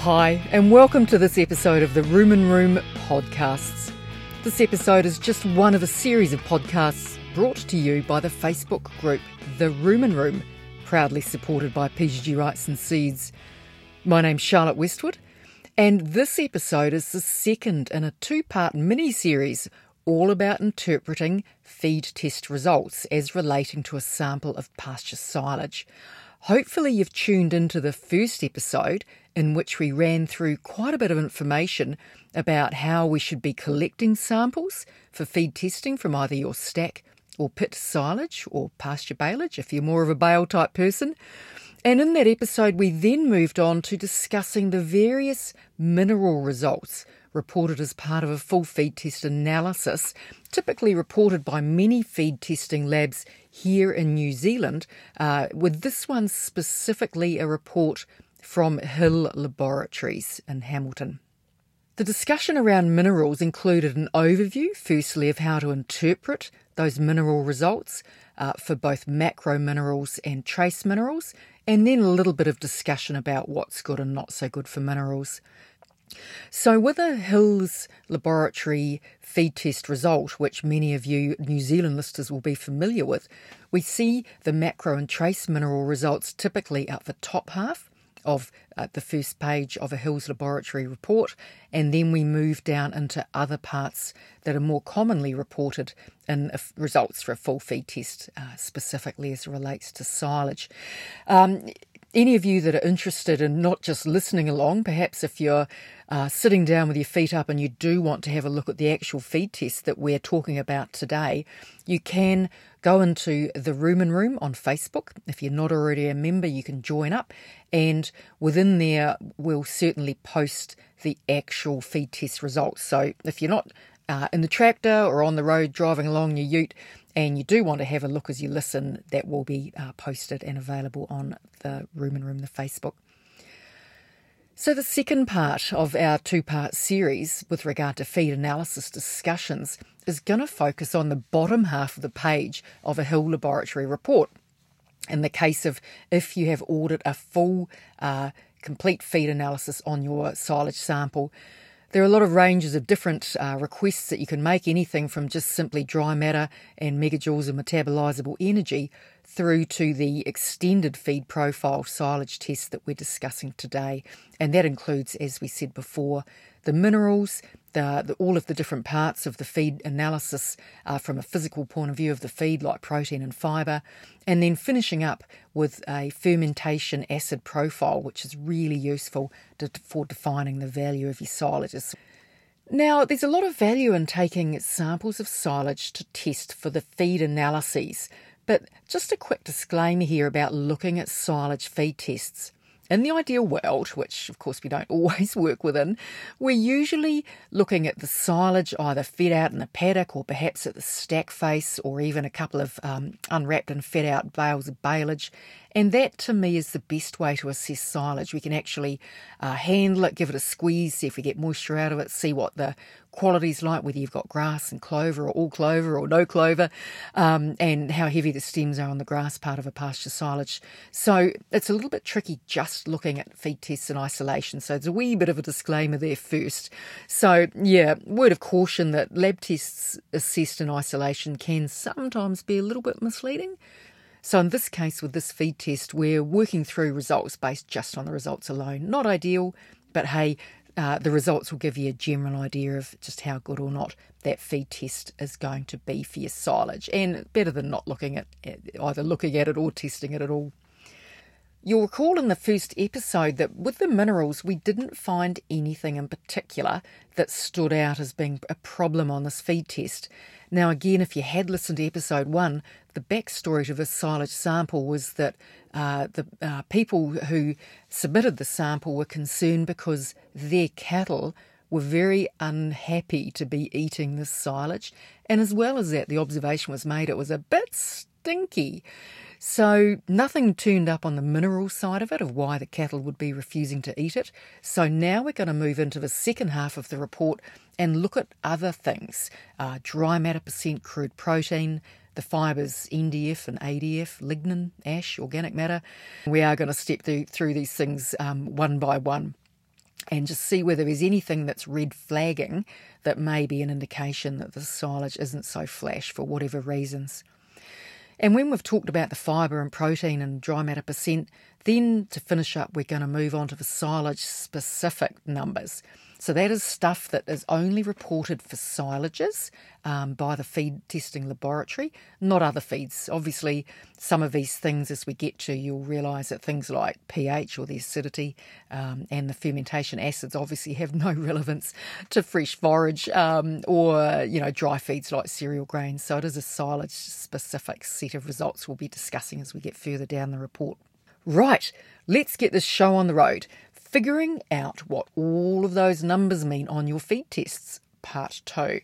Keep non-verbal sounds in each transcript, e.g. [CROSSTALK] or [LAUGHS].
Hi, and welcome to this episode of the Rumen Room podcasts. This episode is just one of a series of podcasts brought to you by the Facebook group The Rumen Room, proudly supported by PGG Wrightson Seeds. My name's Charlotte Westwood, and this episode is the second in a two part mini series all about interpreting feed test results as relating to a sample of pasture silage. Hopefully, you've tuned into the first episode in which we ran through quite a bit of information about how we should be collecting samples for feed testing from either your stack or pit silage or pasture baleage if you're more of a bale type person. And in that episode, we then moved on to discussing the various mineral results reported as part of a full feed test analysis, typically reported by many feed testing labs here in New Zealand, uh, with this one specifically a report from Hill Laboratories in Hamilton. The discussion around minerals included an overview, firstly, of how to interpret those mineral results uh, for both macro minerals and trace minerals, and then a little bit of discussion about what's good and not so good for minerals. So, with a Hills Laboratory feed test result, which many of you New Zealand listeners will be familiar with, we see the macro and trace mineral results typically at the top half of uh, the first page of a Hills Laboratory report, and then we move down into other parts that are more commonly reported in results for a full feed test, uh, specifically as it relates to silage. Um, any of you that are interested in not just listening along, perhaps if you're uh, sitting down with your feet up and you do want to have a look at the actual feed test that we're talking about today, you can go into the Rumen Room on Facebook. If you're not already a member, you can join up, and within there, we'll certainly post the actual feed test results. So if you're not uh, in the tractor or on the road driving along your ute, and you do want to have a look as you listen, that will be uh, posted and available on the Rumen Room, the Facebook. So, the second part of our two part series with regard to feed analysis discussions is going to focus on the bottom half of the page of a Hill Laboratory report. In the case of if you have ordered a full, uh, complete feed analysis on your silage sample, there are a lot of ranges of different uh, requests that you can make, anything from just simply dry matter and megajoules of metabolizable energy through to the extended feed profile silage test that we're discussing today. And that includes, as we said before, the minerals, the, the, all of the different parts of the feed analysis uh, from a physical point of view of the feed, like protein and fibre, and then finishing up with a fermentation acid profile, which is really useful to, for defining the value of your silages. Now, there's a lot of value in taking samples of silage to test for the feed analyses, but just a quick disclaimer here about looking at silage feed tests. In the ideal world, which of course we don't [LAUGHS] always work within, we're usually looking at the silage either fed out in the paddock or perhaps at the stack face or even a couple of um, unwrapped and fed out bales of baleage and that to me is the best way to assess silage. We can actually uh, handle it, give it a squeeze, see if we get moisture out of it, see what the quality's like, whether you've got grass and clover or all clover or no clover, um, and how heavy the stems are on the grass part of a pasture silage. So it's a little bit tricky just looking at feed tests in isolation. So there's a wee bit of a disclaimer there first. So, yeah, word of caution that lab tests assessed in isolation can sometimes be a little bit misleading. So, in this case, with this feed test, we're working through results based just on the results alone. Not ideal, but hey, uh, the results will give you a general idea of just how good or not that feed test is going to be for your silage, and better than not looking at either looking at it or testing it at all. You'll recall in the first episode that with the minerals, we didn't find anything in particular that stood out as being a problem on this feed test. Now, again, if you had listened to episode one, the backstory to this silage sample was that uh, the uh, people who submitted the sample were concerned because their cattle were very unhappy to be eating this silage. And as well as that, the observation was made it was a bit stinky. So nothing turned up on the mineral side of it, of why the cattle would be refusing to eat it. So now we're going to move into the second half of the report and look at other things uh, dry matter percent crude protein, the fibres NDF and ADF, lignin, ash, organic matter. We are going to step through, through these things um, one by one. and just see whether there's anything that's red flagging that may be an indication that the silage isn't so flash for whatever reasons. And when we've talked about the fibre and protein and dry matter percent, then to finish up, we're going to move on to the silage specific numbers. So that is stuff that is only reported for silages um, by the feed testing laboratory, not other feeds. Obviously, some of these things, as we get to, you'll realise that things like pH or the acidity um, and the fermentation acids obviously have no [LAUGHS] relevance to fresh forage um, or you know dry feeds like cereal grains. So it is a silage specific set of results we'll be discussing as we get further down the report. Right, let's get this show on the road figuring out what all of those numbers mean on your feed tests, part two.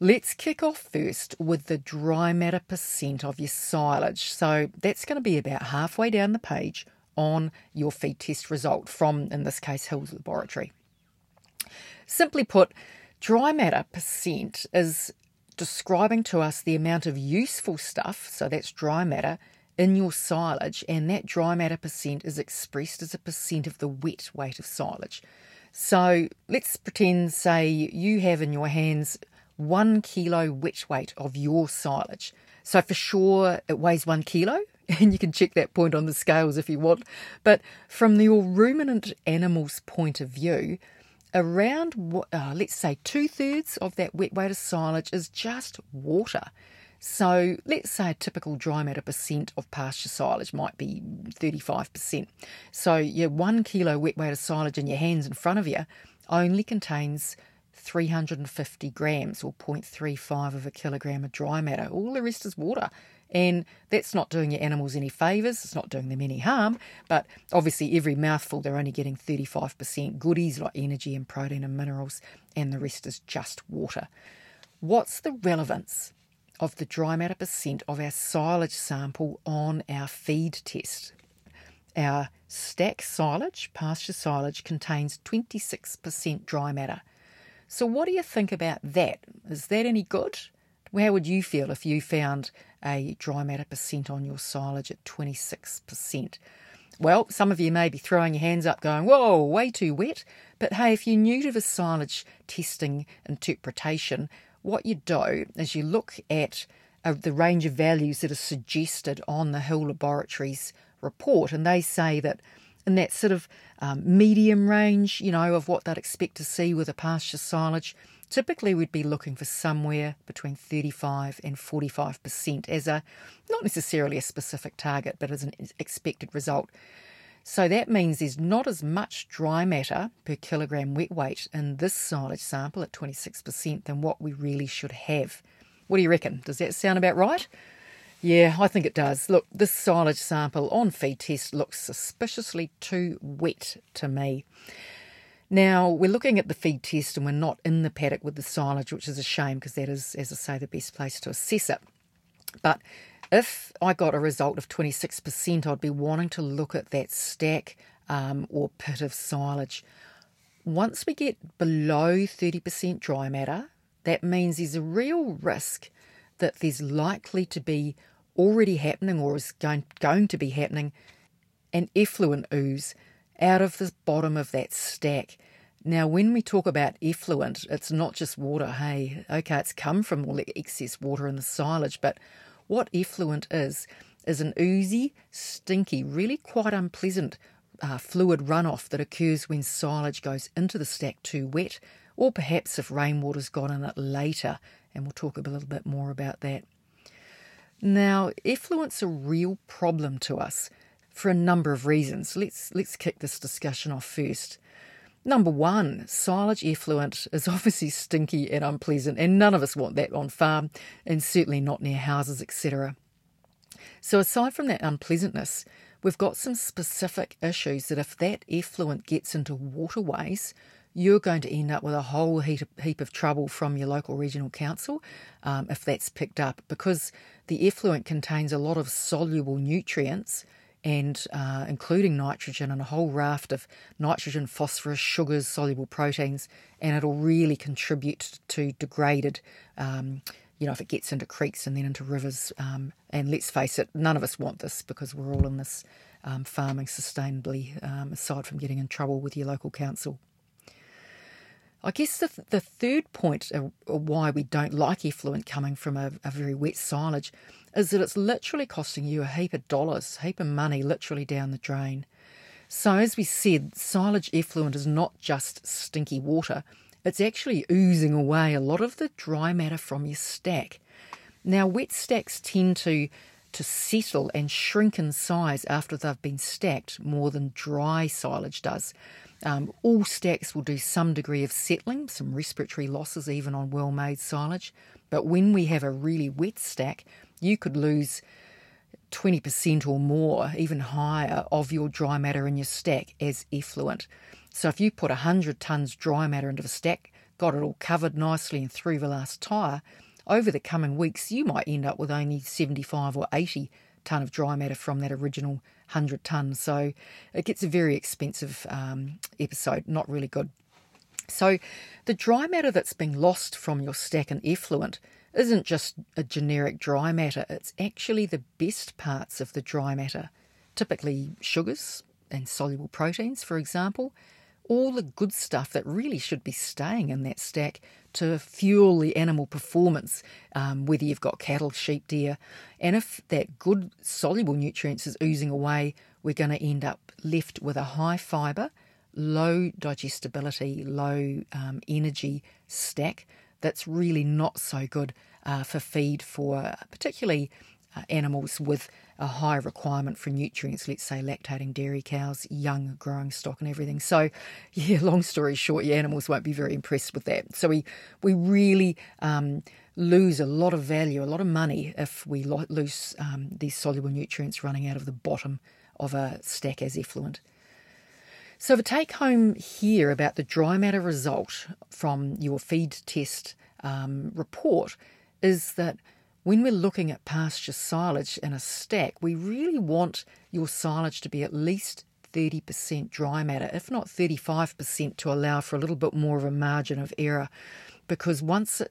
Let's kick off first with the dry matter percent of your silage. So that's going to be about halfway down the page on your feed test result from, in this case, Hills Laboratory. Simply put, dry matter percent is describing to us the amount of useful stuff, so that's dry matter, in your silage, and that dry matter percent is expressed as a percent of the wet weight of silage. So let's pretend, say, you have in your hands one kilo wet weight of your silage. So for sure, it weighs one kilo, [LAUGHS] and you can check that point on the scales if you want. But from your ruminant animal's point of view, around, uh, let's say, two thirds of that wet weight of silage is just water. So let's say a typical dry matter percent of pasture silage might be 35%. So your one kilo wet weight of silage in your hands in front of you only contains 350 grams or 0.35 of a kilogram of dry matter. All the rest is water. And that's not doing your animals any favours, it's not doing them any harm, but obviously every mouthful they're only getting 35% goodies like energy and protein and minerals, and the rest is just water. What's the relevance of the dry matter percent of our silage sample on our feed test. Our stack silage, pasture silage, contains 26% dry matter. So, what do you think about that? Is that any good? How would you feel if you found a dry matter percent on your silage at 26%? Well, some of you may be throwing your hands up going, whoa, way too wet. But hey, if you're new to the silage testing interpretation, what you do is you look at uh, the range of values that are suggested on the Hill Laboratories report, and they say that in that sort of um, medium range, you know, of what they'd expect to see with a pasture silage, typically we'd be looking for somewhere between 35 and 45% as a not necessarily a specific target, but as an expected result. So that means there's not as much dry matter per kilogram wet weight in this silage sample at 26% than what we really should have. What do you reckon? Does that sound about right? Yeah, I think it does. Look, this silage sample on feed test looks suspiciously too wet to me. Now, we're looking at the feed test and we're not in the paddock with the silage, which is a shame because that is, as I say, the best place to assess it. But if I got a result of 26%, I'd be wanting to look at that stack um, or pit of silage. Once we get below 30% dry matter, that means there's a real risk that there's likely to be already happening or is going, going to be happening an effluent ooze out of the bottom of that stack. Now, when we talk about effluent, it's not just water. Hey, okay, it's come from all the excess water in the silage, but what effluent is, is an oozy, stinky, really quite unpleasant uh, fluid runoff that occurs when silage goes into the stack too wet, or perhaps if rainwater's got in it later, and we'll talk a little bit more about that. Now, effluent's a real problem to us for a number of reasons. Let's let's kick this discussion off first. Number one, silage effluent is [LAUGHS] obviously stinky and unpleasant, and none of us want that on farm, and certainly not near houses, etc. So, aside from that unpleasantness, we've got some specific issues that if that effluent gets into waterways, you're going to end up with a whole heap of, trouble from your local regional council um, if that's picked up because the effluent contains a lot of soluble nutrients and uh, including nitrogen and a whole raft of nitrogen, phosphorus, sugars, soluble proteins, and it'll really contribute to degraded um, you know, if it gets into creeks and then into rivers. Um, and let's face it, none of us want this because we're all in this um, farming sustainably, um, aside from getting in trouble with your local council. I guess the, the third point of why we don't like effluent coming from a, a, very wet silage is that it's literally costing you a heap of dollars, a heap of money literally down the drain. So, as we said, silage effluent is not just stinky water, it's actually oozing away a lot of the dry matter from your stack. Now, wet stacks tend to to settle and shrink in size after they've been stacked more than dry silage does. Um, all stacks will do some degree of settling, some respiratory losses even on well made silage. But when we have a really wet stack, you could lose 20% or more, even higher, of your dry matter in your stack as effluent. So if you put 100 tonnes dry matter into the stack, got it all covered nicely and through the last tyre, over the coming weeks you might end up with only 75 or 80 tonne of dry matter from that original 100 tonnes. So it gets a very expensive um, episode, not really good. So the dry matter that's being lost from your stack and effluent isn't just a generic dry matter, it's actually the best parts of the dry matter, typically sugars and soluble proteins, for example, all the good stuff that really should be staying in that stack to fuel the animal performance, um, whether you've got cattle, sheep, deer. And if that good soluble nutrients is oozing away, we're going to end up left with a high fibre, low digestibility, low um, energy stack that's really not so good uh, for feed for particularly uh, animals with a high requirement for nutrients, let's say lactating dairy cows, young growing stock, and everything. So, yeah, [LAUGHS] long story short, your animals won't be very impressed with that. So, we, we really um, lose a lot of value, a lot of money if we lo- lose um, these soluble nutrients running out of the bottom of a stack as effluent. So, the take home here about the dry matter result from your feed test um, report is that when we're looking at pasture silage in a stack, we really want your silage to be at least 30% dry matter, if not 35%, to allow for a little bit more of a margin of error. Because once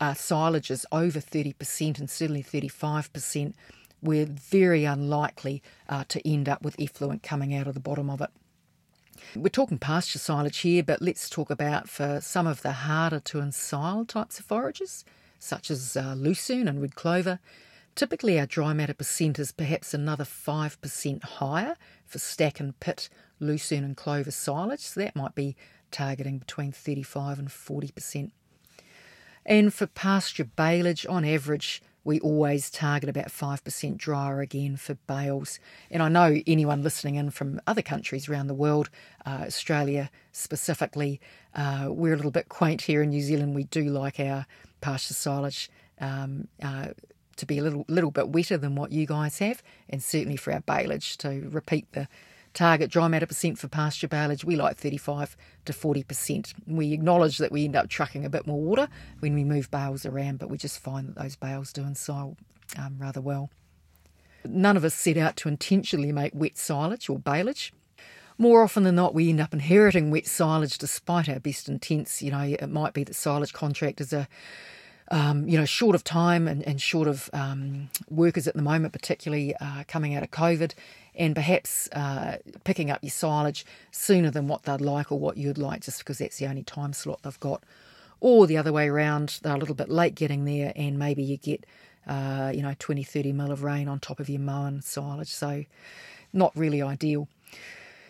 our silage is over 30% and certainly 35%, we're very unlikely uh, to end up with effluent coming out of the bottom of it. We're talking pasture silage here, but let's talk about for some of the harder to ensile types of forages such as uh, lucerne and red clover. Typically, our dry matter percent is perhaps another 5% higher for stack and pit lucerne and clover silage, so that might be targeting between 35 and 40%. And for pasture baleage, on average, we always target about 5% drier again for bales. And I know anyone listening in from other countries around the world, uh, Australia specifically, uh, we're a little bit quaint here in New Zealand. We do like our pasture silage um, uh, to be a little little bit wetter than what you guys have, and certainly for our baleage to repeat the target dry matter percent for pasture baleage, we like 35 to 40%. We acknowledge that we end up trucking a bit more water when we move bales around, but we just find that those bales do ensile um, rather well. None of us set out to intentionally make wet silage or baleage. More often than not, we end up inheriting wet silage despite our best intents. You know, it might be that silage contractors are, um, you know, short of time and, and short of um, workers at the moment, particularly uh, coming out of COVID, and perhaps uh, picking up your silage sooner than what they'd like or what you'd like, just because that's the only time slot they've got. Or the other way around, they're a little bit late getting there, and maybe you get, uh, you know, 20, 30 mil of rain on top of your mown silage. So, not really ideal.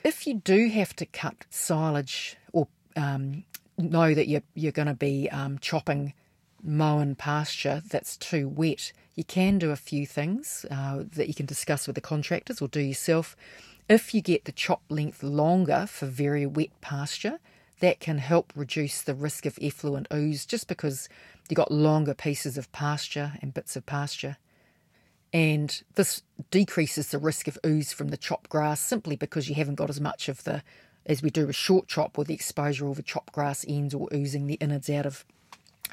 If you do have to cut silage or um, know that you're, you're going to be um, chopping mown pasture that's too wet, you can do a few things uh, that you can discuss with the contractors or do yourself. If you get the chop length longer for very wet pasture, that can help reduce the risk of effluent ooze just because you've got longer pieces of pasture and bits of pasture and this decreases the risk of ooze from the chop grass simply because you haven't got as much of the as we do a short chop where the exposure of the chop grass ends or oozing the innards out of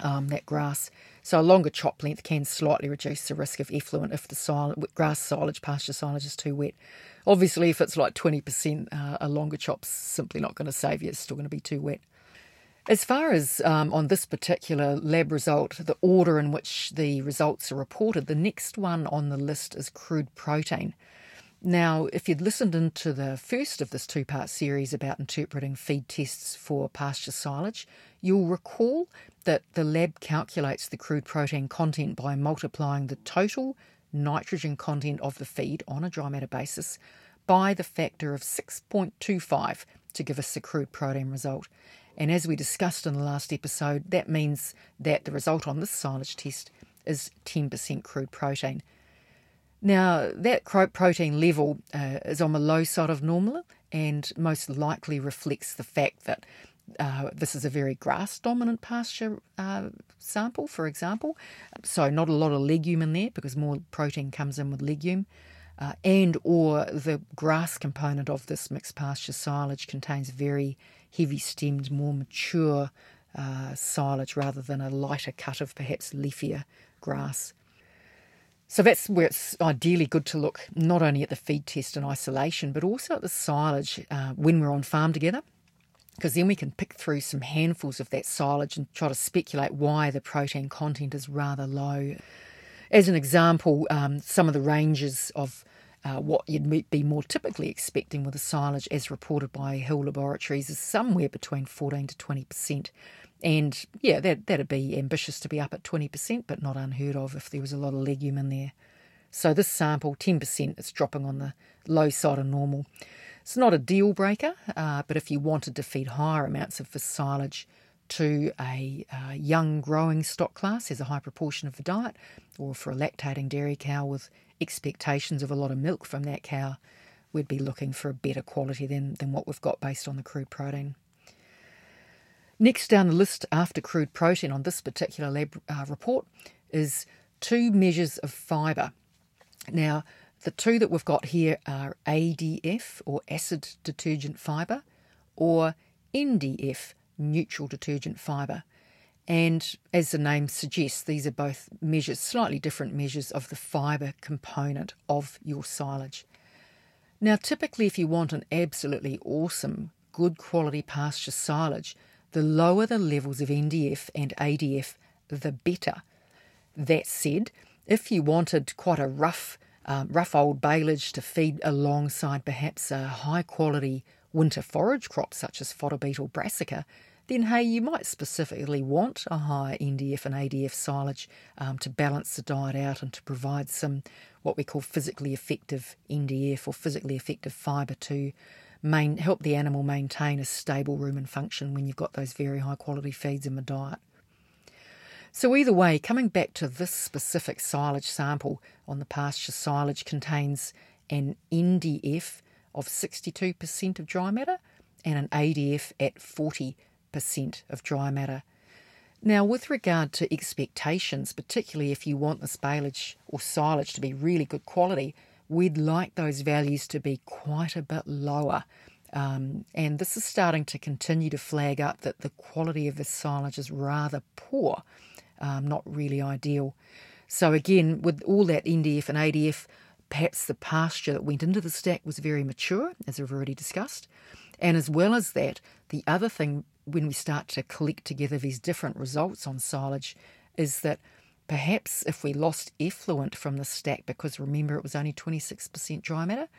um, that grass. So a longer chop length can slightly reduce the risk of effluent if the sil- grass silage, pasture silage is too wet. Obviously, if it's like 20%, uh, a longer chop's simply not going to save you. It's still going to be too wet. As far as um, on this particular lab result, the order in which the results are reported, the next one on the list is crude protein. Now, if you'd listened into the first of this two part series about interpreting feed tests for pasture silage, you'll recall that the lab calculates the crude protein content by multiplying the total nitrogen content of the feed on a dry matter basis by the factor of 6.25 to give us the crude protein result. And as we discussed in the last episode, that means that the result on this silage test is 10% crude protein. Now, that protein level uh, is on the low side of normal and most likely reflects the fact that uh, this is a very grass dominant pasture uh, sample, for example. So, not a lot of legume in there because more protein comes in with legume. Uh, and or the grass component of this mixed pasture silage contains very heavy stemmed, more mature uh, silage rather than a lighter cut of perhaps leafier grass. So that's where it's ideally good to look not only at the feed test in isolation, but also at the silage uh, when we're on farm together, because then we can pick through some handfuls of that silage and try to speculate why the protein content is rather low. As an example, um, some of the ranges of uh, what you'd be more typically expecting with a silage, as reported by Hill Laboratories, is somewhere between 14 to 20%. And yeah, that, that'd be ambitious to be up at 20%, but not unheard of if there was a lot of legume in there. So this sample, 10%, is dropping on the low side of normal. It's not a deal breaker, uh, but if you wanted to feed higher amounts of silage to a uh, young growing stock class as a high proportion of the diet, or for a lactating dairy cow with expectations of a lot of milk from that cow, we'd be looking for a better quality than, than what we've got based on the crude protein. Next down the list after crude protein on this particular lab uh, report is two measures of fibre. Now, the two that we've got here are ADF or acid detergent fibre or NDF neutral detergent fibre. And as the name suggests, these are both measures, slightly different measures of the fibre component of your silage. Now, typically, if you want an absolutely awesome, good quality pasture silage, the lower the levels of NDF and ADF, the better. That said, if you wanted quite a rough, um, rough old baleage to feed alongside perhaps a high quality winter forage crop such as fodder beet or brassica, then hey, you might specifically want a higher NDF and ADF silage um, to balance the diet out and to provide some what we call physically effective NDF or physically effective fibre to main, help the animal maintain a stable rumen function when you've got those very high quality feeds in the diet. So, either way, coming back to this specific silage sample on the pasture silage contains an NDF of 62% of dry matter and an ADF at 40% of dry matter. Now, with regard to expectations, particularly if you want this baleage or silage to be really good quality, we'd like those values to be quite a bit lower. Um, and this is starting to continue to flag up that the quality of the silage is rather poor, um, not really ideal. So, again, with all that NDF and ADF, perhaps the pasture that went into the stack was very mature, as we've already discussed. And as well as that, the other thing when we start to collect together these different results on silage is that Perhaps if we lost effluent from the stack, because remember it was only 26% dry matter,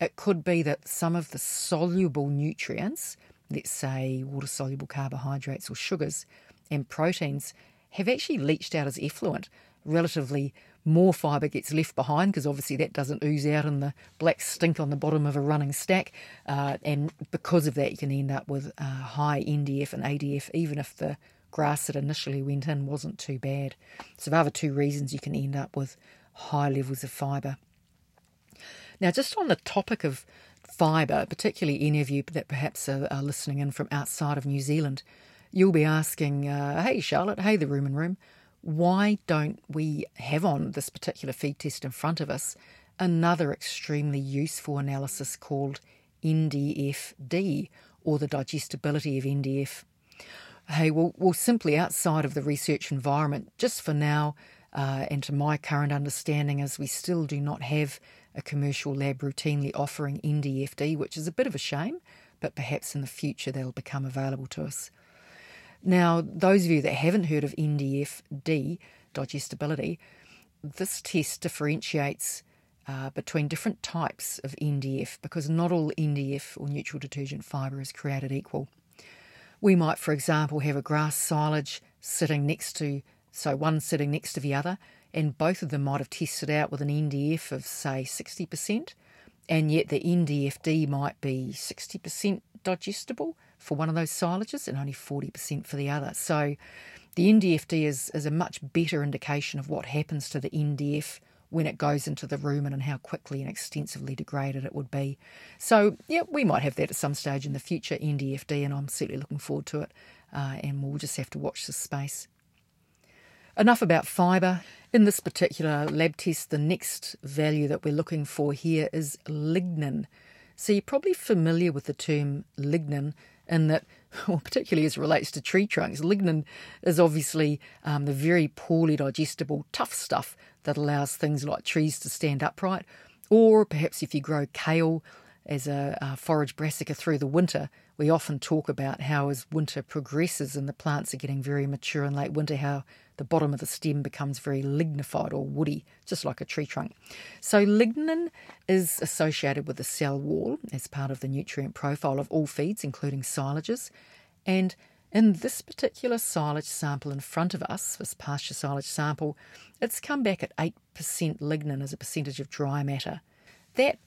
it could be that some of the soluble nutrients, let's say water soluble carbohydrates or sugars and proteins, have actually leached out as effluent. Relatively more fibre gets left behind because obviously that doesn't ooze out in the black stink on the bottom of a running stack. Uh, and because of that, you can end up with uh, high NDF and ADF, even if the grass that initially went in wasn't too bad. So, the other two reasons you can end up with high levels of fibre. Now, just on the topic of fibre, particularly any of you that perhaps are, are listening in from outside of New Zealand, you'll be asking, uh, hey, Charlotte, hey, the Rumen Room, why don't we have on this particular feed test in front of us another extremely useful analysis called NDFD, or the digestibility of NDF? hey, well, well, simply outside of the research environment, just for now, uh, and to my current understanding, as we still do not have a commercial lab routinely offering NDFD, which is a bit of a shame, but perhaps in the future they'll become available to us. Now, those of you that haven't heard of NDFD, digestibility, this test differentiates uh, between different types of NDF because not all NDF or neutral detergent fibre is created equal. We might, for example, have a grass silage sitting next to, so one sitting next to the other, and both of them might have tested out with an NDF of, say, 60%, and yet the NDFD might be 60% digestible for one of those silages and only 40% for the other. So the NDFD is, is a much better indication of what happens to the NDF when it goes into the rumen and how quickly and extensively degraded it would be. So, yeah, we might have that at some stage in the future, NDFD, and I'm certainly looking forward to it. Uh, and we'll just have to watch this space. Enough about fibre. In this particular lab test, the next value that we're looking for here is lignin. So you're probably familiar with the term lignin in that, [LAUGHS] well, particularly as it relates to tree trunks, lignin is obviously um, the very poorly digestible, tough stuff that allows things like trees to stand upright. Or perhaps if you grow kale as a, a forage brassica through the winter, we often talk about how as winter progresses and the plants are getting very mature in late winter, how the bottom of the stem becomes very lignified or woody, just like a tree trunk. So, lignin is associated with the cell wall as part of the nutrient profile of all feeds, including silages. And in this particular silage sample in front of us, this pasture silage sample, it's come back at 8% lignin as a percentage of dry matter. That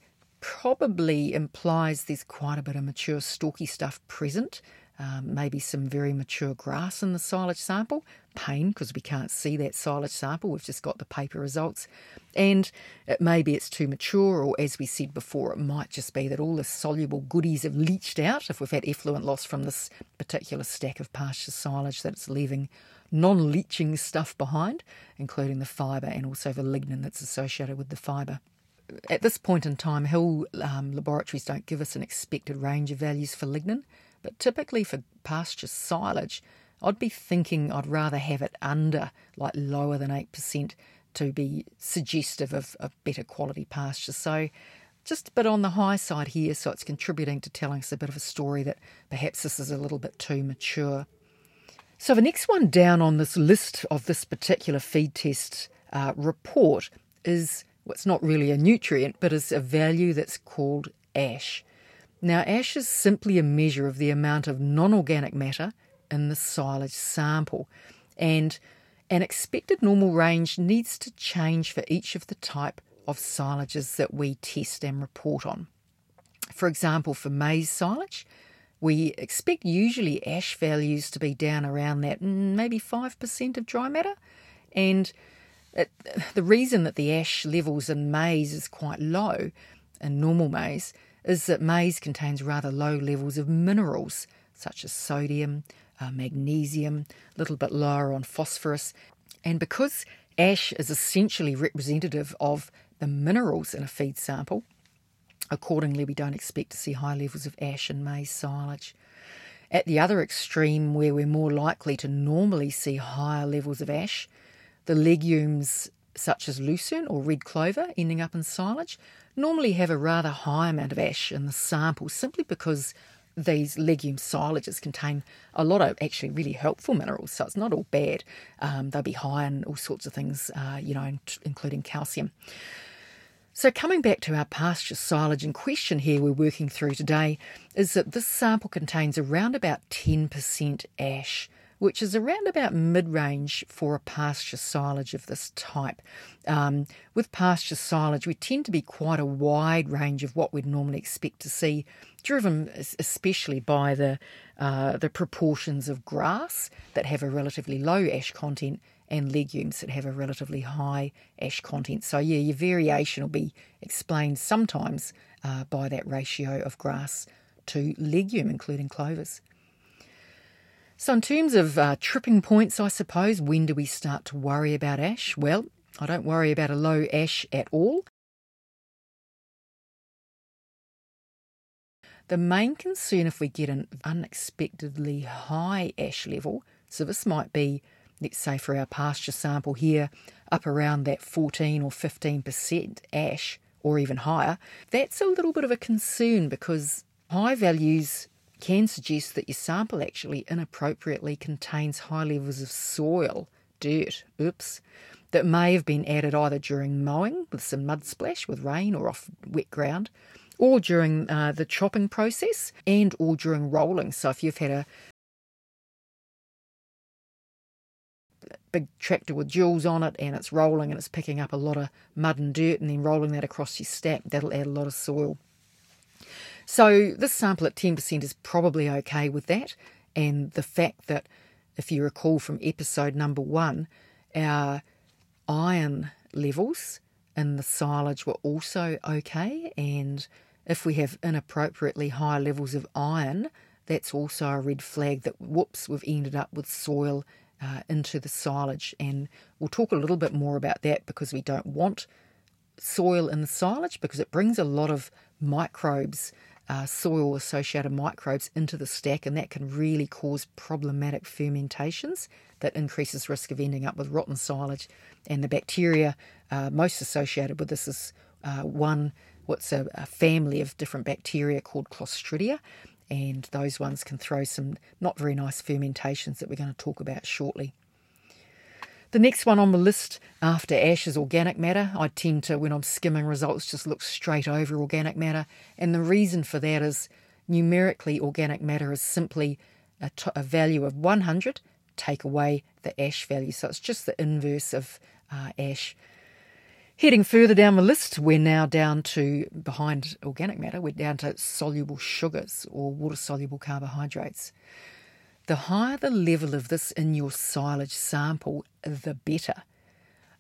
probably implies there's quite a bit of mature stalky stuff present. Um, maybe some very mature grass in the silage sample. Pain because we can't see that silage sample. We've just got the paper results, and it maybe it's too mature, or as we said before, it might just be that all the soluble goodies have leached out if we've had effluent loss from this particular stack of pasture silage that it's leaving non-leaching stuff behind, including the fibre and also the lignin that's associated with the fibre at this point in time, Hill um, laboratories don't give us an expected range of values for lignin, but typically for pasture silage, I'd be thinking I'd rather have it under, like lower than 8%, to be suggestive of, of better quality pasture. So just a bit on the high side here, so it's contributing to telling us a bit of a story that perhaps this is a little bit too mature. So the next one down on this list of this particular feed test uh, report is it's not really a nutrient, but it's a value that's called ash. Now, ash is simply a measure of the amount of non organic matter in the silage sample, and an expected normal range needs to change for each of the type of silages that we test and report on. For example, for maize silage, we expect usually ash values to be down around that maybe 5% of dry matter, and it, the reason that the ash levels in maize is quite low in normal maize is that maize contains rather low levels of minerals such as sodium, uh, magnesium, a little bit lower on phosphorus. And because ash is essentially representative of the minerals in a feed sample, accordingly, we don't expect to see high levels of ash in maize silage. At the other extreme, where we're more likely to normally see higher levels of ash, the legumes, such as lucerne or red clover, ending up in silage, normally have a rather high amount of ash in the sample simply because these legume silages contain a lot of actually really helpful minerals, so it's not all bad. Um, they'll be high in all sorts of things, uh, you know, including calcium. So, coming back to our pasture silage in question here, we're working through today, is that this sample contains around about 10% ash which is around about mid range for a pasture silage of this type. Um, with pasture silage, we tend to be quite a wide range of what we'd normally expect to see, driven especially by the, uh, the proportions of grass that have a relatively low ash content and legumes that have a relatively high ash content. So, yeah, your variation will be explained sometimes uh, by that ratio of grass to legume, including clovers. So, in terms of uh, tripping points, I suppose, when do we start to worry about ash? Well, I don't worry about a low ash at all. The main concern if we get an unexpectedly high ash level, so this might be, let's say for our pasture sample here, up around that 14 or 15% ash or even higher, that's a little bit of a concern because high values can suggest that your sample actually inappropriately contains high levels of soil, dirt, oops, that may have been added either during mowing with some mud splash with rain or off wet ground, or during uh, the chopping process and or during rolling. So if you've had a big tractor with duals on it and it's rolling and it's picking up a lot of mud and dirt and then rolling that across your stack, that'll add a lot of soil. So this sample at 10% is probably okay with that. And the fact that, if you recall from episode number one, our iron levels in the silage were also okay. And if we have inappropriately high levels of iron, that's also a red flag that, whoops, we've ended up with soil uh, into the silage. And we'll talk a little bit more about that because we don't want soil in the silage because it brings a lot of microbes, uh, soil associated microbes into the stack, and that can really cause problematic fermentations that increases risk of ending up with rotten silage. And the bacteria uh, most associated with this is uh, one, what's a, a family of different bacteria called Clostridia and those ones can throw some not very nice fermentations that we're going to talk about shortly. The next one on the list after ash is organic matter. I tend to, when I'm skimming results, just look straight over organic matter. And the reason for that is numerically, organic matter is simply a, t- a value of 100, take away the ash value. So it's just the inverse of uh, ash. Heading further down the list, we're now down to, behind organic matter, we're down to soluble sugars or water soluble carbohydrates. The higher the level of this in your silage sample, the better.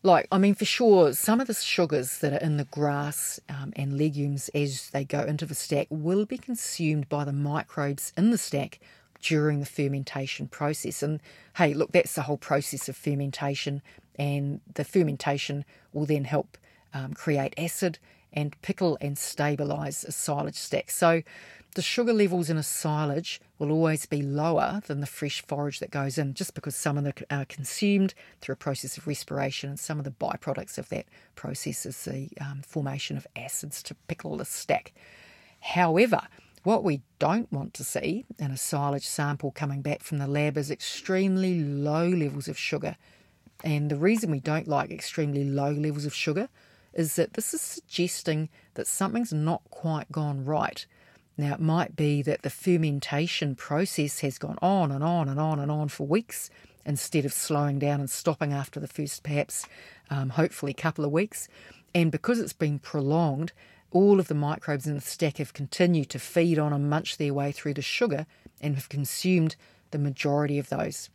Like, I mean, for sure, some of the sugars that are in the grass um, and legumes as they go into the stack will be consumed by the microbes in the stack during the fermentation process. And hey, look, that's the whole process of fermentation and the fermentation will then help um, create acid and pickle and stabilise a silage stack. So the sugar levels in a silage will always be lower than the fresh forage that goes in, just because some of them are consumed through a process of respiration, and some of the byproducts of that process is the um, formation of acids to pickle the stack. However, what we don't want to see in a silage sample coming back from the lab is extremely low levels of sugar and the reason we don't like extremely low levels of sugar is that this is suggesting that something's not quite gone right. Now, it might be that the fermentation process has gone on and on and on and on for weeks instead of slowing down and stopping after the first, perhaps, um, hopefully, couple of weeks. And because it's been prolonged, all of the microbes in the stack have continued to feed on and munch their way through the sugar and have consumed the majority of those.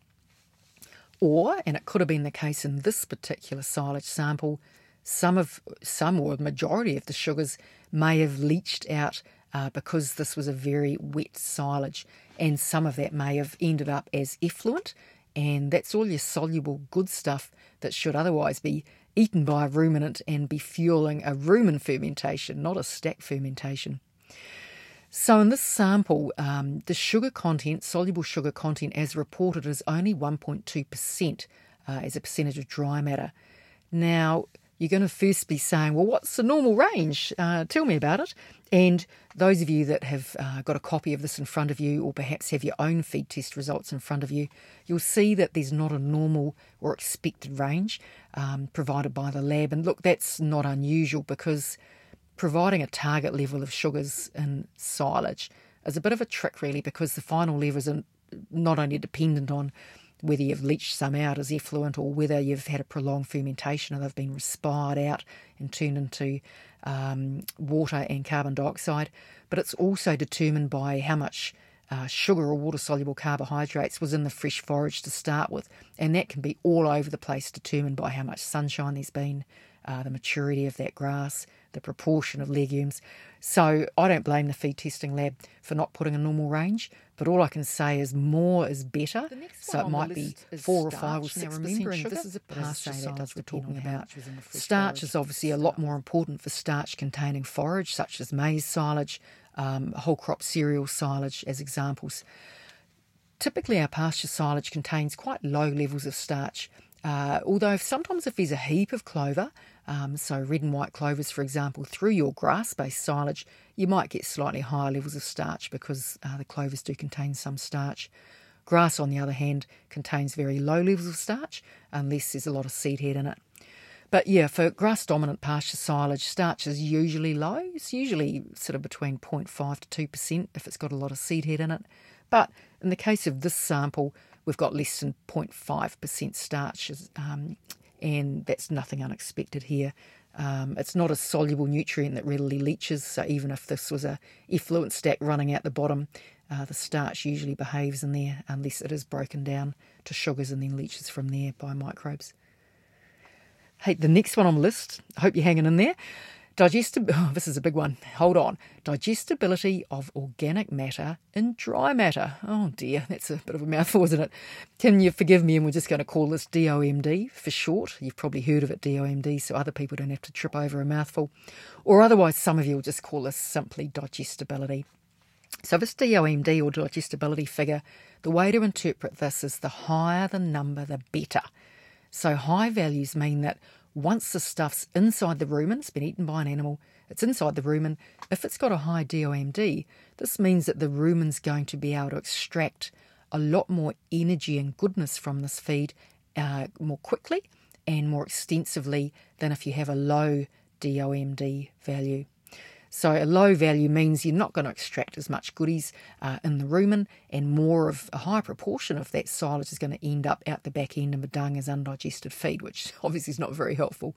Or, and it could have been the case in this particular silage sample, some of some or the majority of the sugars may have leached out uh, because this was a very wet silage, and some of that may have ended up as effluent, and that's all your soluble good stuff that should otherwise be eaten by a ruminant and be fueling a rumen fermentation, not a stack fermentation. So, in this sample, um, the sugar content, soluble sugar content, as reported, is only 1.2% uh, as a percentage of dry matter. Now, you're going to first be saying, well, what's the normal range? Uh, tell me about it. And those of you that have uh, got a copy of this in front of you, or perhaps have your own feed test results in front of you, you'll see that there's not a normal or expected range um, provided by the lab. And look, that's not unusual because providing a target level of sugars in silage is a bit of a trick, really, because the final levels are not only dependent on whether you've leached some out as effluent or whether you've had a prolonged fermentation and they've been respired out and turned into um, water and carbon dioxide, but it's also determined by how much uh, sugar or water soluble carbohydrates was in the fresh forage to start with, and that can be all over the place, determined by how much sunshine there's been, uh, the maturity of that grass, the proportion of legumes. So I don't blame the feed testing lab for not putting a normal range, but all I can say is more is better. So it might be four or five or six percent sugar. This is a passe that does we're talking about. Starch is obviously a lot more important for starch-containing forage, such as maize silage, um, whole crop cereal silage, as examples. Typically, our pasture silage contains quite low levels of starch. Uh, although sometimes if there's a heap of clover, Um, so, red and white clovers, for example, through your grass based silage, you might get slightly higher levels of starch because uh, the clovers do contain some starch. Grass, on the other hand, contains very low levels of starch unless there's a lot of seed head in it. But yeah, for grass dominant pasture silage, starch is usually low. It's usually sort of between 0.5 to 2% if it's got a lot of seed head in it. But in the case of this sample, we've got less than 0.5% starch, um, and that's nothing unexpected here. Um, it's not a soluble nutrient that readily leaches, so even if this was a effluent stack running out the bottom, uh, the starch usually behaves in there unless it is broken down to sugars and then leaches from there by microbes. Hey, the next one on the list, I hope you're hanging in there. Digestibility, [LAUGHS] oh, this is a big one. Hold on. Digestibility of organic matter in dry matter. Oh dear, that's a bit of a mouthful, isn't it? Can you forgive me? And we're just going to call this DOMD for short. You've probably heard of it, DOMD, so other people don't have to trip over a mouthful. Or otherwise, some of you will just call this simply digestibility. So, this DOMD or digestibility figure, the way to interpret this is the higher the number, the better. So, high values mean that once the stuff's inside the rumen, it's been eaten by an animal, it's inside the rumen. If it's got a high DOMD, this means that the rumen's going to be able to extract a lot more energy and goodness from this feed uh, more quickly and more extensively than if you have a low DOMD value. So a low value means you're not going to extract as much goodies uh, in the rumen, and more of a high proportion of that silage is going to end up out the back end of the dung as undigested feed, which [LAUGHS] obviously is not very helpful.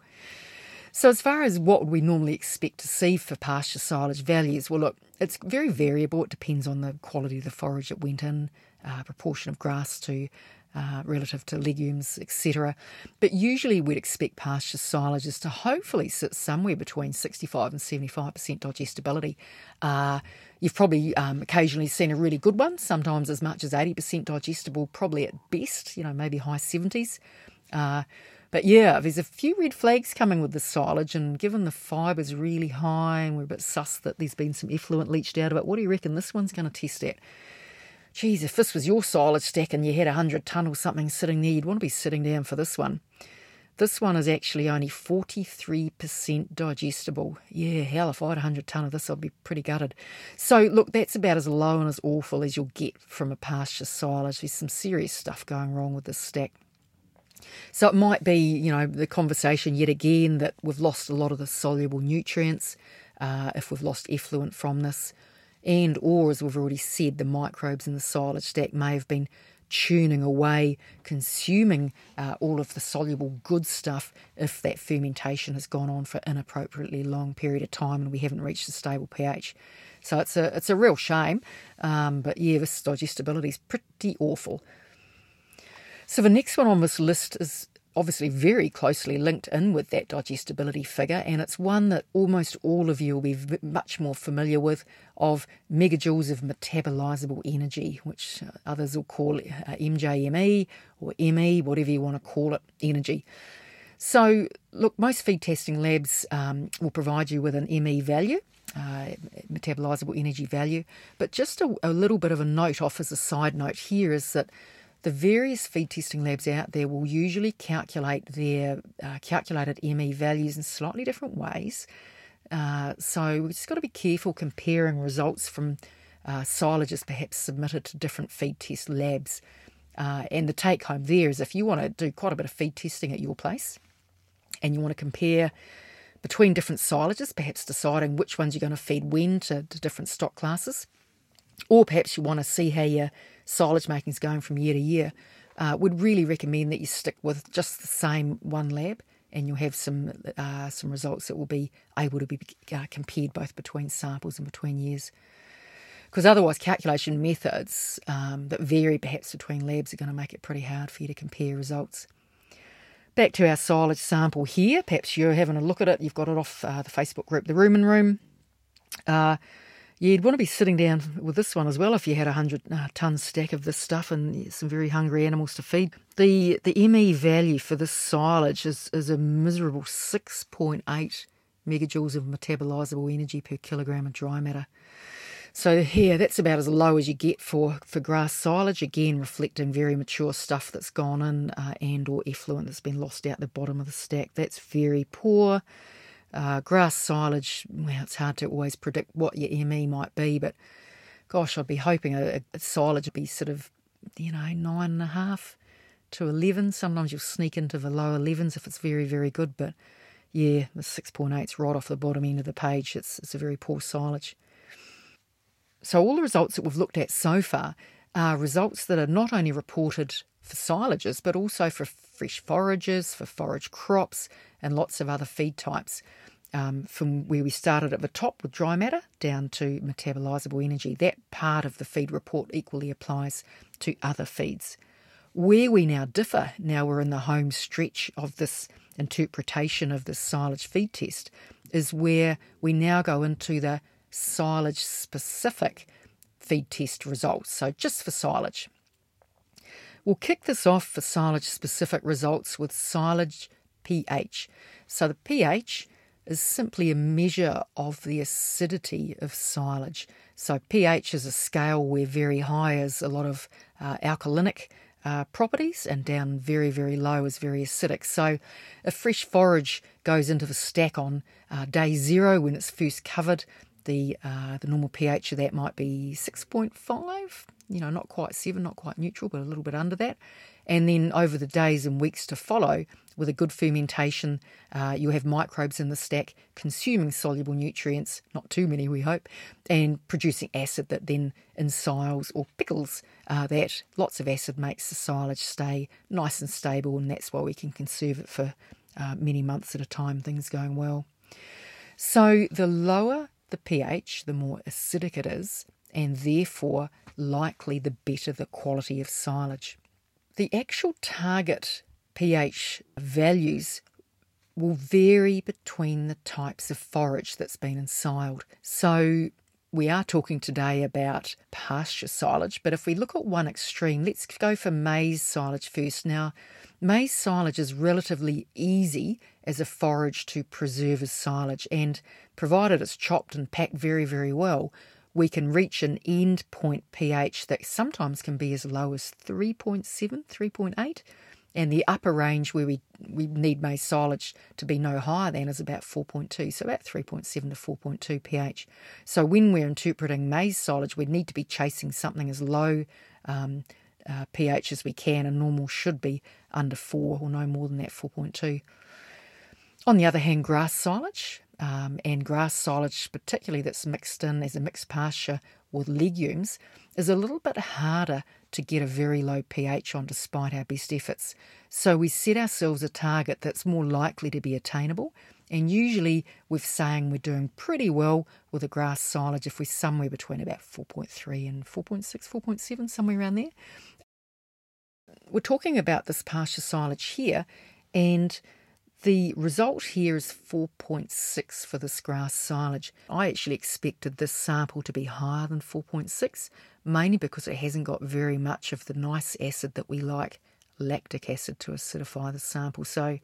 So, as far as what we normally expect to see for pasture silage values, well, look, it's very variable. It depends on the quality of the forage it went in, uh, proportion of grass to uh, relative to legumes, etc. But usually we'd expect pasture silages to hopefully sit somewhere between 65 and 75% digestibility. Uh, you've probably um, occasionally seen a really good one, sometimes as much as 80% digestible, probably at best, you know, maybe high 70s. Uh, but yeah, there's a few red flags coming with the silage, and given the fiber's really high and we're a bit sus that there's been some effluent leached out of it, what do you reckon this one's going to test at? Geez, if this was your silage stack and you had a 100 tonne or something sitting there, you'd want to be sitting down for this one. This one is actually only 43% digestible. Yeah, hell, if I had 100 tonne of this, I'd be pretty gutted. So, look, that's about as low and as awful as you'll get from a pasture silage. There's some serious stuff going wrong with this stack. So, it might be, you know, the conversation yet again that we've lost a lot of the soluble nutrients uh, if we've lost effluent from this and or as we've already said, the microbes in the silage stack may have been tuning away, consuming uh, all of the soluble good stuff if that fermentation has gone on for an inappropriately long period of time and we haven't reached a stable pH. So it's a it's a real shame, um, but yeah, this digestibility is pretty awful. So the next one on this list is obviously very closely linked in with that digestibility figure, and it's one that almost all of you will be much more familiar with of megajoules of metabolizable energy, which uh, others will call uh, MJME or ME, whatever you want to call it, energy. So, look, most feed testing labs um, will provide you with an ME value. Uh, metabolizable energy value, but just a, a little bit of a note off as a side note here is that the various feed testing labs out there will usually calculate their uh, calculated ME values in slightly different ways. Uh, so we've just got to be careful comparing results from uh, silages perhaps submitted to different feed test labs. Uh, and the take home there is if you want to do quite a bit of feed testing at your place and you want to compare between different silages, perhaps deciding which ones you're going to feed when to, to different stock classes, or perhaps you want to see how your silage making is going from year to year, uh, would really recommend that you stick with just the same one lab and you'll have some uh, some results that will be able to be uh, compared both between samples and between years. Because otherwise, calculation methods um, that vary perhaps between labs are going to make it pretty hard for you to compare results. Back to our silage sample here. Perhaps you're having a look at it. You've got it off uh, the Facebook group, the Rumen Room. You'd want to be sitting down with this one as well if you had a hundred uh, ton stack of this stuff and some very hungry animals to feed. The the ME value for this silage is, is a miserable 6.8 megajoules of metabolizable energy per kilogram of dry matter. So here, that's about as low as you get for, for grass silage. Again, reflecting very mature stuff that's gone in uh, and or effluent that's been lost out the bottom of the stack. That's very poor. Uh, grass silage, well, it's hard to always predict what your ME might be, but gosh, I'd be hoping a, a silage would be sort of, you know, nine and a half to 11. Sometimes you'll sneak into the lower 11s if it's very, very good, but yeah, the 6.8 is right off the bottom end of the page. It's, it's a very poor silage. So, all the results that we've looked at so far are results that are not only reported for silages, but also for fresh forages, for forage crops, and lots of other feed types. Um, from where we started at the top with dry matter down to metabolisable energy. That part of the feed report equally applies to other feeds. Where we now differ, now we're in the home stretch of this interpretation of the silage feed test, is where we now go into the silage specific feed test results. So, just for silage. We'll kick this off for silage specific results with silage pH. So, the pH is simply a measure of the acidity of silage. So, pH is a scale where very high is a lot of uh, alkalinic uh, properties, and down very, very low is very acidic. So, a fresh forage goes into the stack on uh, day zero when it's first covered. The uh, the normal pH of that might be six point five. You know, not quite seven, not quite neutral, but a little bit under that. And then over the days and weeks to follow, with a good fermentation, uh, you have microbes in the stack consuming soluble nutrients, not too many, we hope, and producing acid that then ensiles or pickles uh, that. Lots of acid makes the silage stay nice and stable, and that's why we can conserve it for uh, many months at a time, things going well. So the lower the pH, the more acidic it is, and therefore likely the better the quality of silage. The actual target pH values will vary between the types of forage that's been ensiled. So we are talking today about pasture silage, but if we look at one extreme, let's go for maize silage first. Now, maize silage is relatively easy as a forage to preserve as silage, and provided it's chopped and packed very, very well, we can reach an end point pH that sometimes can be as low as 3.7, 3.8. And the upper range where we, we need maize silage to be no higher than is about 4.2, so about 3.7 to 4.2 pH. So when we're interpreting maize silage, we need to be chasing something as low um, uh, pH as we can, and normal should be under 4 or no more than that 4.2. On the other hand, grass silage, um, and grass silage, particularly that's mixed in as a mixed pasture with legumes, is a little bit harder to get a very low pH on despite our best efforts. So we set ourselves a target that's more likely to be attainable. And usually we're saying we're doing pretty well with a grass silage if we're somewhere between about 4.3 and 4.6, 4.7, somewhere around there. We're talking about this pasture silage here, and the result here is 4.6 for this grass silage. I actually expected this sample to be higher than 4.6, mainly because it hasn't got very much of the nice acid that we like, lactic acid, to acidify the sample. So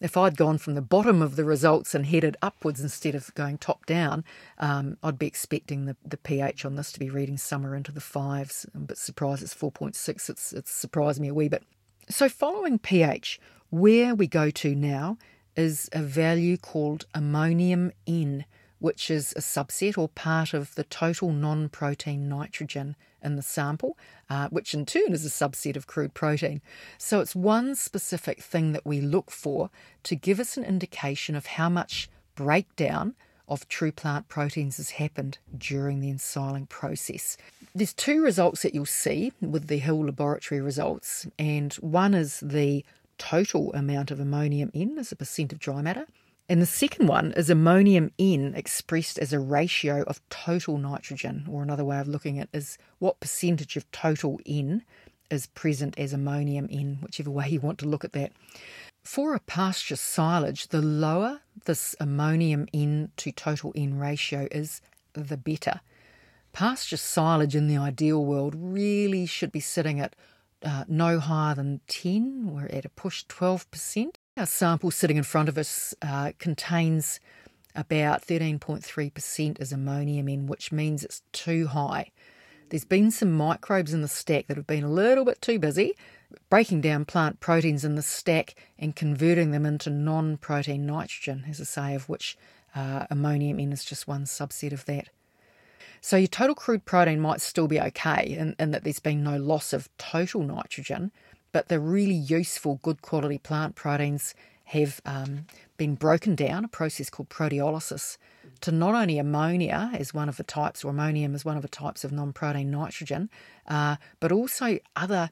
if I'd gone from the bottom of the results and headed upwards instead of going top down, um, I'd be expecting the, the pH on this to be reading somewhere into the fives. Bit surprised it's 4.6. It's, it's surprised me a wee bit. So following pH, where we go to now is a value called ammonium N, which is a subset or part of the total non protein nitrogen in the sample, uh, which in turn is a subset of crude protein. So it's one specific thing that we look for to give us an indication of how much breakdown of true plant proteins has happened during the ensiling process. There's two results that you'll see with the Hill laboratory results, and one is the total amount of ammonium N as a percent of dry matter. And the second one is ammonium N expressed as a ratio of total nitrogen, or another way of looking at it is what percentage of total N is present as ammonium N, whichever way you want to look at that. For a pasture silage, the lower this ammonium N to total N ratio is, the better. Pasture silage in the ideal world really should be sitting at uh, no higher than 10. We're at a push 12%. Our sample sitting in front of us uh, contains about 13.3% is ammonium N, which means it's too high. There's been some microbes in the stack that have been a little bit too busy breaking down plant proteins in the stack and converting them into non protein nitrogen, as I say, of which uh, ammonium N is just one subset of that. So your total crude protein might still be okay in, in that there's been no loss of total nitrogen, but the really useful, good quality plant proteins have um, been broken down, a process called proteolysis, to not only ammonia as one of the types, or ammonium as one of the types of non protein nitrogen, uh, but also other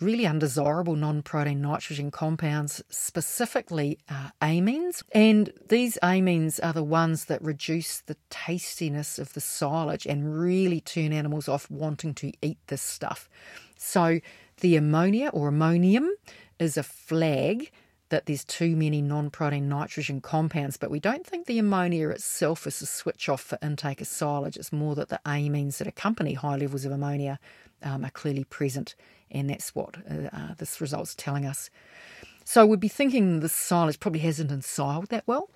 really undesirable non protein nitrogen compounds, specifically uh, amines. And these amines are the ones that reduce the tastiness of the silage and really turn animals off wanting to eat this stuff. So, the ammonia or ammonium is a flag that there's too many non protein nitrogen compounds, but we don't think the ammonia itself is a switch off for intake of silage. It's more that the amines that accompany high levels of ammonia um, are clearly present and that's what uh, uh, this result's telling us. So we'd be thinking the silage probably hasn't ensiled that well.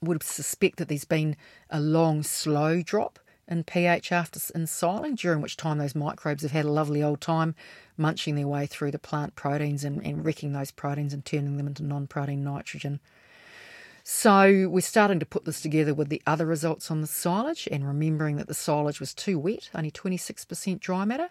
Would suspect that there's been a long, slow drop in pH after ensiling, during which time those microbes have had a lovely old time munching their way through the plant proteins and, and wrecking those proteins and turning them into non protein nitrogen. So we're starting to put this together with the other results on the silage and remembering that the silage was too wet, only 26% dry matter,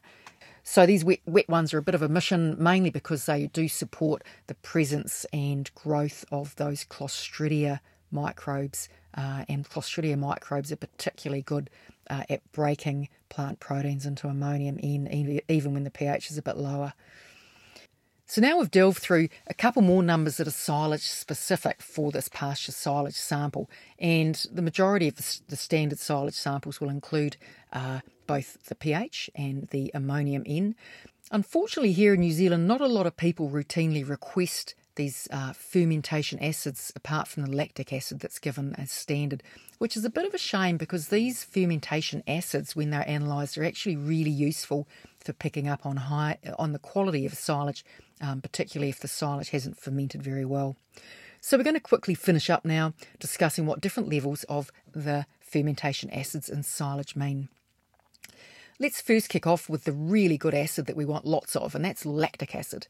so these wet, wet ones are a bit of a mission, mainly because they do support the presence and growth of those Clostridia microbes. Uh, and Clostridia microbes are particularly good uh, at breaking plant proteins into ammonium N, even when the pH is a bit lower. So now we've delved through a couple more numbers that are silage specific for this pasture silage sample, and the majority of the, the standard silage samples will include uh, both the pH and the ammonium N. Unfortunately, here in New Zealand, not a lot of people routinely request these uh, fermentation acids apart from the lactic acid that's given as standard, which is a bit of a shame because these fermentation acids, when they're analysed, are actually really useful for picking up on high on the quality of silage, um, particularly if the silage hasn't fermented very well. So we're going to quickly finish up now discussing what different levels of the fermentation acids in silage mean. Let's first kick off with the really good acid that we want lots of, and that's lactic acid.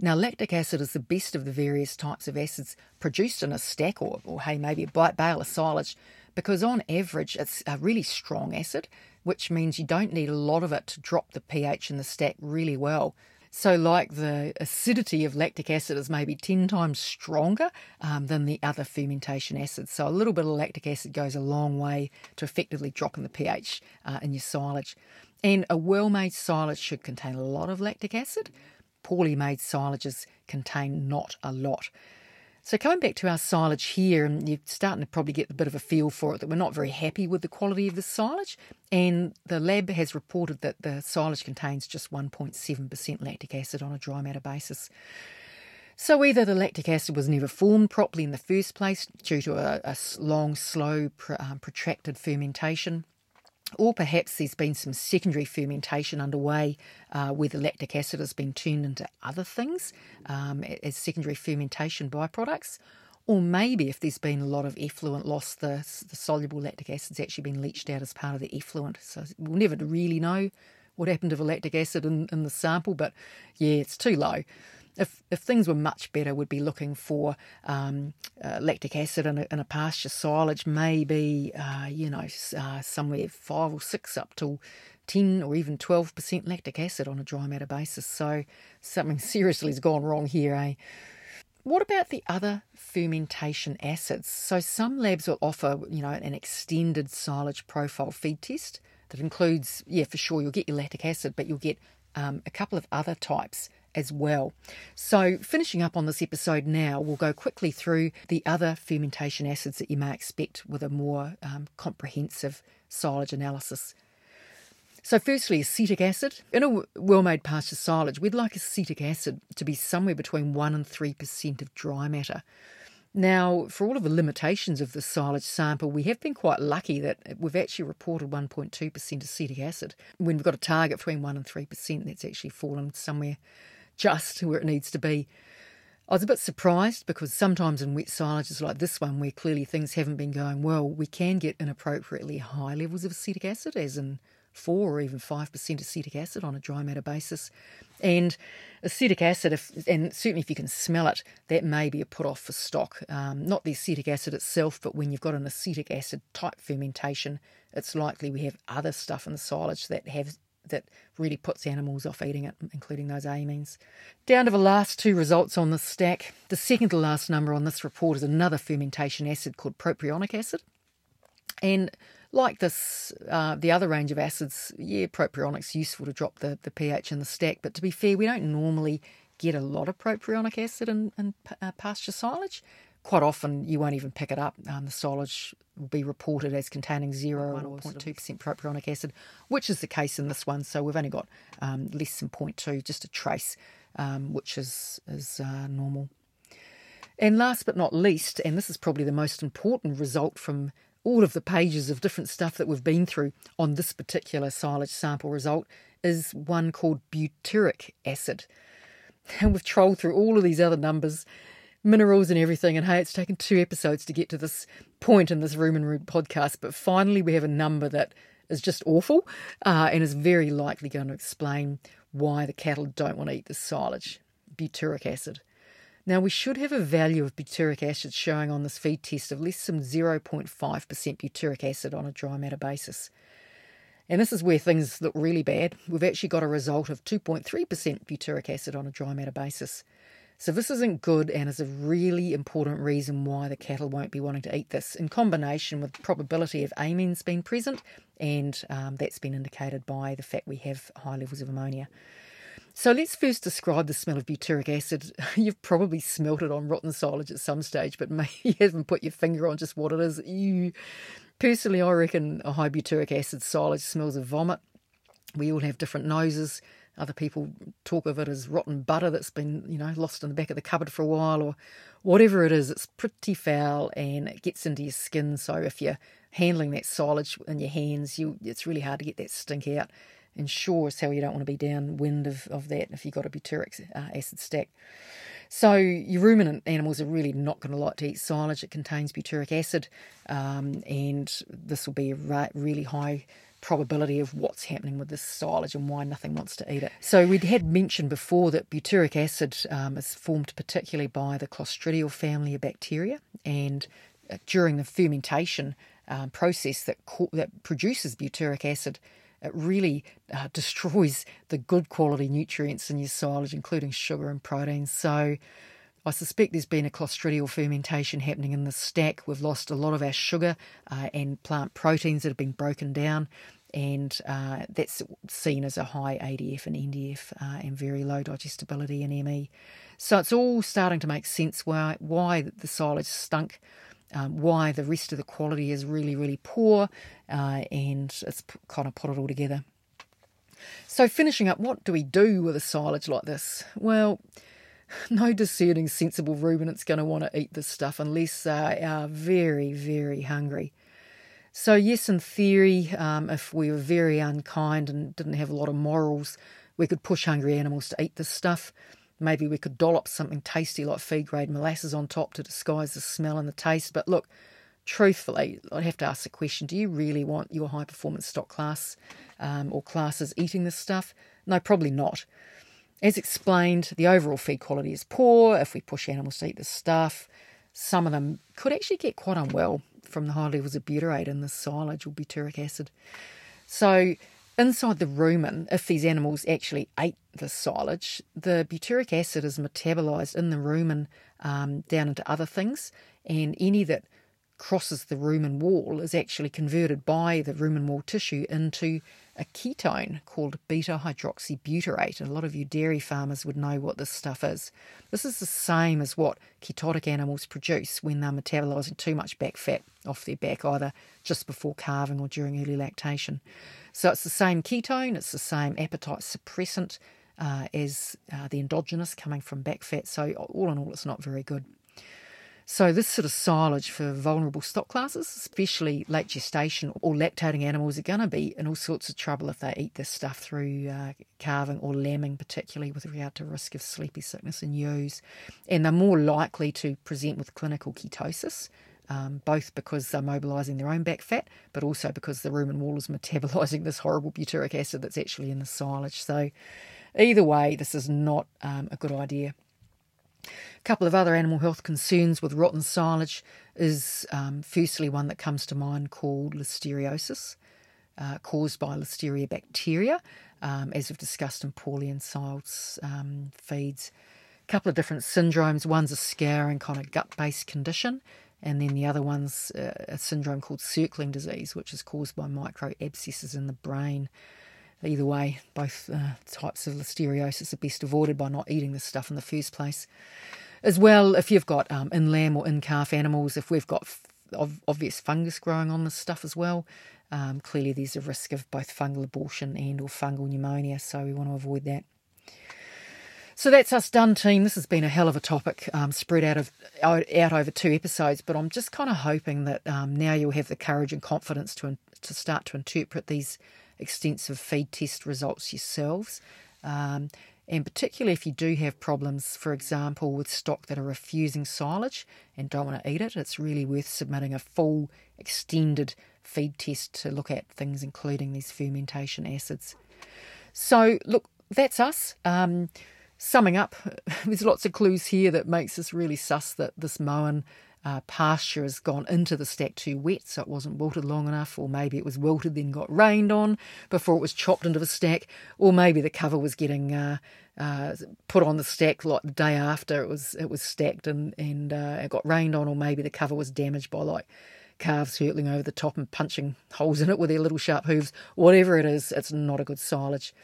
Now, lactic acid is the best of the various types of acids produced in a stack or, or hey, maybe a bale of silage, because on average it's a really strong acid, which means you don't need a lot of it to drop the pH in the stack really well. So, like the acidity of lactic acid is maybe 10 times stronger um, than the other fermentation acids. So, a little bit of lactic acid goes a long way to effectively dropping the pH uh, in your silage. And a well made silage should contain a lot of lactic acid. Poorly made silages contain not a lot. So, coming back to our silage here, and you're starting to probably get a bit of a feel for it that we're not very happy with the quality of the silage. And the lab has reported that the silage contains just 1.7% lactic acid on a dry matter basis. So, either the lactic acid was never formed properly in the first place due to a, a long, slow, um, protracted fermentation, or perhaps there's been some secondary fermentation underway uh, where the lactic acid has been turned into other things um, as secondary fermentation byproducts. Or maybe if there's been a lot of effluent loss, the, the soluble lactic acid's actually been leached out as part of the effluent. So we'll never really know what happened to the lactic acid in, in the sample, but yeah, it's too low if if things were much better, we'd be looking for um, uh, lactic acid in a, in a, pasture silage, maybe uh, you know uh, somewhere five or six up to ten or even twelve percent lactic acid on a dry matter basis. So something [LAUGHS] seriously has gone wrong here, eh? What about the other fermentation acids? So some labs will offer, you know, an extended silage profile feed test that includes, yeah, for sure, you'll get your lactic acid, but you'll get um, a couple of other types as well. So, finishing up on this episode now, we'll go quickly through the other fermentation acids that you may expect with a more um, comprehensive silage analysis. So, firstly, acetic acid. In a well made pasture silage, we'd like acetic acid to be somewhere between 1 and 3% of dry matter. Now, for all of the limitations of the silage sample, we have been quite lucky that we've actually reported 1.2% acetic acid. When we've got a target between 1 and 3%, that's actually fallen somewhere just where it needs to be. I was a bit surprised because sometimes in wet silages like this one, where clearly things haven't been going well, we can get inappropriately high levels of acetic acid, as in 4 or even 5% acetic acid on a dry matter basis. And acetic acid, if, and certainly if you can smell it, that may be a put off for stock. Um, not the acetic acid itself, but when you've got an acetic acid type fermentation, it's likely we have other stuff in the silage that have that really puts animals off eating it, including those amines. Down to the last two results on this stack. The second to last number on this report is another fermentation acid called propionic acid. And like this, uh, the other range of acids, yeah, propionic's useful to drop the, the pH in the stack, but to be fair, we don't normally get a lot of propionic acid in, in uh, pasture silage. Quite often, you won't even pick it up. Um, the silage will be reported as containing 0 or 0.2% propionic acid, which is the case in this one. So we've only got um, less than 0.2, just a trace, um, which is, is uh, normal. And last but not least, and this is probably the most important result from all of the pages of different stuff that we've been through on this particular silage sample result is one called butyric acid. [LAUGHS] And we've trolled through all of these other numbers, minerals and everything, and hey, it's taken two episodes to get to this point in this Rumen Room podcast, but finally we have a number that is just awful uh, and is very likely going to explain why the cattle don't want to eat this silage. Butyric acid. Now, we should have a value of butyric acid showing on this feed test of less than 0.5% butyric acid on a dry matter basis. And this is where things look really bad. We've actually got a result of 2.3% butyric acid on a dry matter basis. So, this isn't good and is a really important reason why the cattle won't be wanting to eat this, in combination with probability of amines being present, and um, that's been indicated by the fact we have high levels of ammonia. So let's first describe the smell of butyric acid. [LAUGHS] You've probably smelt it on rotten silage at some stage, but [LAUGHS] maybe you haven't put your finger on just what it is. You, personally, I reckon a high butyric acid silage smells of vomit. We all have different noses. Other people talk of it as rotten butter that's been, you know, lost in the back of the cupboard for a while, or whatever it is. It's pretty foul and it gets into your skin. So if you're handling that silage in your hands, you it's really hard to get that stink out and sure as hell you don't want to be downwind of, of that if you've got a butyric uh, acid stack. So your ruminant animals are really not going to like to eat silage. It contains butyric acid, um, and this will be a really high probability of what's happening with this silage and why nothing wants to eat it. So we'd had mentioned before that butyric acid um, is formed particularly by the Clostridial family of bacteria, and uh, during the fermentation um, process that co- that produces butyric acid, it really uh, destroys the good quality nutrients in your silage, including sugar and protein. So I suspect there's been a clostridial fermentation happening in the stack. We've lost a lot of our sugar uh, and plant proteins that have been broken down, and uh, that's seen as a high ADF and NDF uh, and very low digestibility in ME. So it's all starting to make sense why why the silage stunk um, why the rest of the quality is really, really poor, uh, and it's kind of put it all together. So, finishing up, what do we do with a silage like this? Well, [LAUGHS] no discerning, sensible ruminant's going to want to eat this stuff unless they are very, very hungry. So, yes, in theory, um, if we were very unkind and didn't have a lot of morals, we could push hungry animals to eat this stuff. Maybe we could dollop something tasty like feed grade molasses on top to disguise the smell and the taste. But look, truthfully, I'd have to ask the question do you really want your high performance stock class um, or classes eating this stuff? No, probably not. As explained, the overall feed quality is poor if we push animals to eat this stuff. Some of them could actually get quite unwell from the high levels of butyrate in the silage or butyric acid. So, inside the rumen, if these animals actually ate the silage, the butyric acid is metabolized in the rumen um, down into other things, and any that crosses the rumen wall is actually converted by the rumen wall tissue into a ketone called beta hydroxybutyrate. And a lot of you dairy farmers would know what this stuff is. This is the same as what ketotic animals produce when they're metabolizing too much back fat off their back, either just before calving or during early lactation. So it's the same ketone, it's the same appetite suppressant uh, as uh, the endogenous coming from back fat. So all in all, it's not very good. So, this sort of silage for vulnerable stock classes, especially late gestation or lactating animals, are going to be in all sorts of trouble if they eat this stuff through uh, calving or lambing, particularly with regard to risk of sleepy sickness in ewes. And they're more likely to present with clinical ketosis. Um, both because they're mobilising their own back fat, but also because the rumen wall is [LAUGHS] metabolising this horrible butyric acid that's actually in the silage. So, either way, this is not um, a good idea. A couple of other animal health concerns with rotten silage is um, firstly one that comes to mind called listeriosis, uh, caused by listeria bacteria, um, as we've discussed in poorly ensiled um, feeds. A couple of different syndromes. One's a scouring kind of gut based condition, and then the other one's uh, a syndrome called circling disease, which is caused by micro abscesses in the brain. Either way, both uh, types of listeriosis are best avoided by not eating this stuff in the first place. As well, if you've got um, in lamb or in calf animals, if we've got f- obvious fungus growing on this stuff as well, um, clearly there's a risk of both fungal abortion and or fungal pneumonia, so we want to avoid that. So that's us done, team. This has been a hell of a topic, um, spread out of out, over two episodes. But I'm just kind of hoping that um, now you'll have the courage and confidence to to start to interpret these extensive feed test results yourselves. Um, and particularly if you do have problems, for example, with stock that are refusing silage and don't want to eat it, it's really worth submitting a full extended feed test to look at things, including these fermentation acids. So, look, that's us. Um, summing up, [LAUGHS] there's lots of clues here that makes us really sus that this mowen uh, pasture has gone into the stack too wet, so it wasn't wilted long enough, or maybe it was wilted then got rained on before it was chopped into the stack, or maybe the cover was getting uh, uh, put on the stack like the day after it was it was stacked and and uh, it got rained on, or maybe the cover was damaged by like calves hurtling over the top and punching holes in it with their little sharp hooves. Whatever it is, it's not a good silage.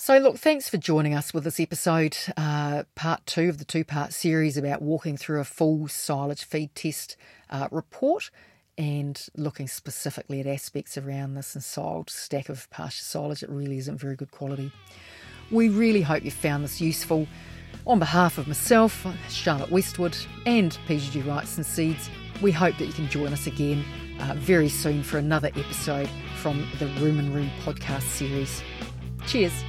So, look, thanks for joining us with this episode, uh, part two of the two part series about walking through a full silage feed test uh, report and looking specifically at aspects around this ensiled stack of pasture silage that really isn't very good quality. We really hope you found this useful. On behalf of myself, Charlotte Westwood, and PGG Wrightson and Seeds, we hope that you can join us again uh, very soon for another episode from the Rumen Room podcast series. Cheers.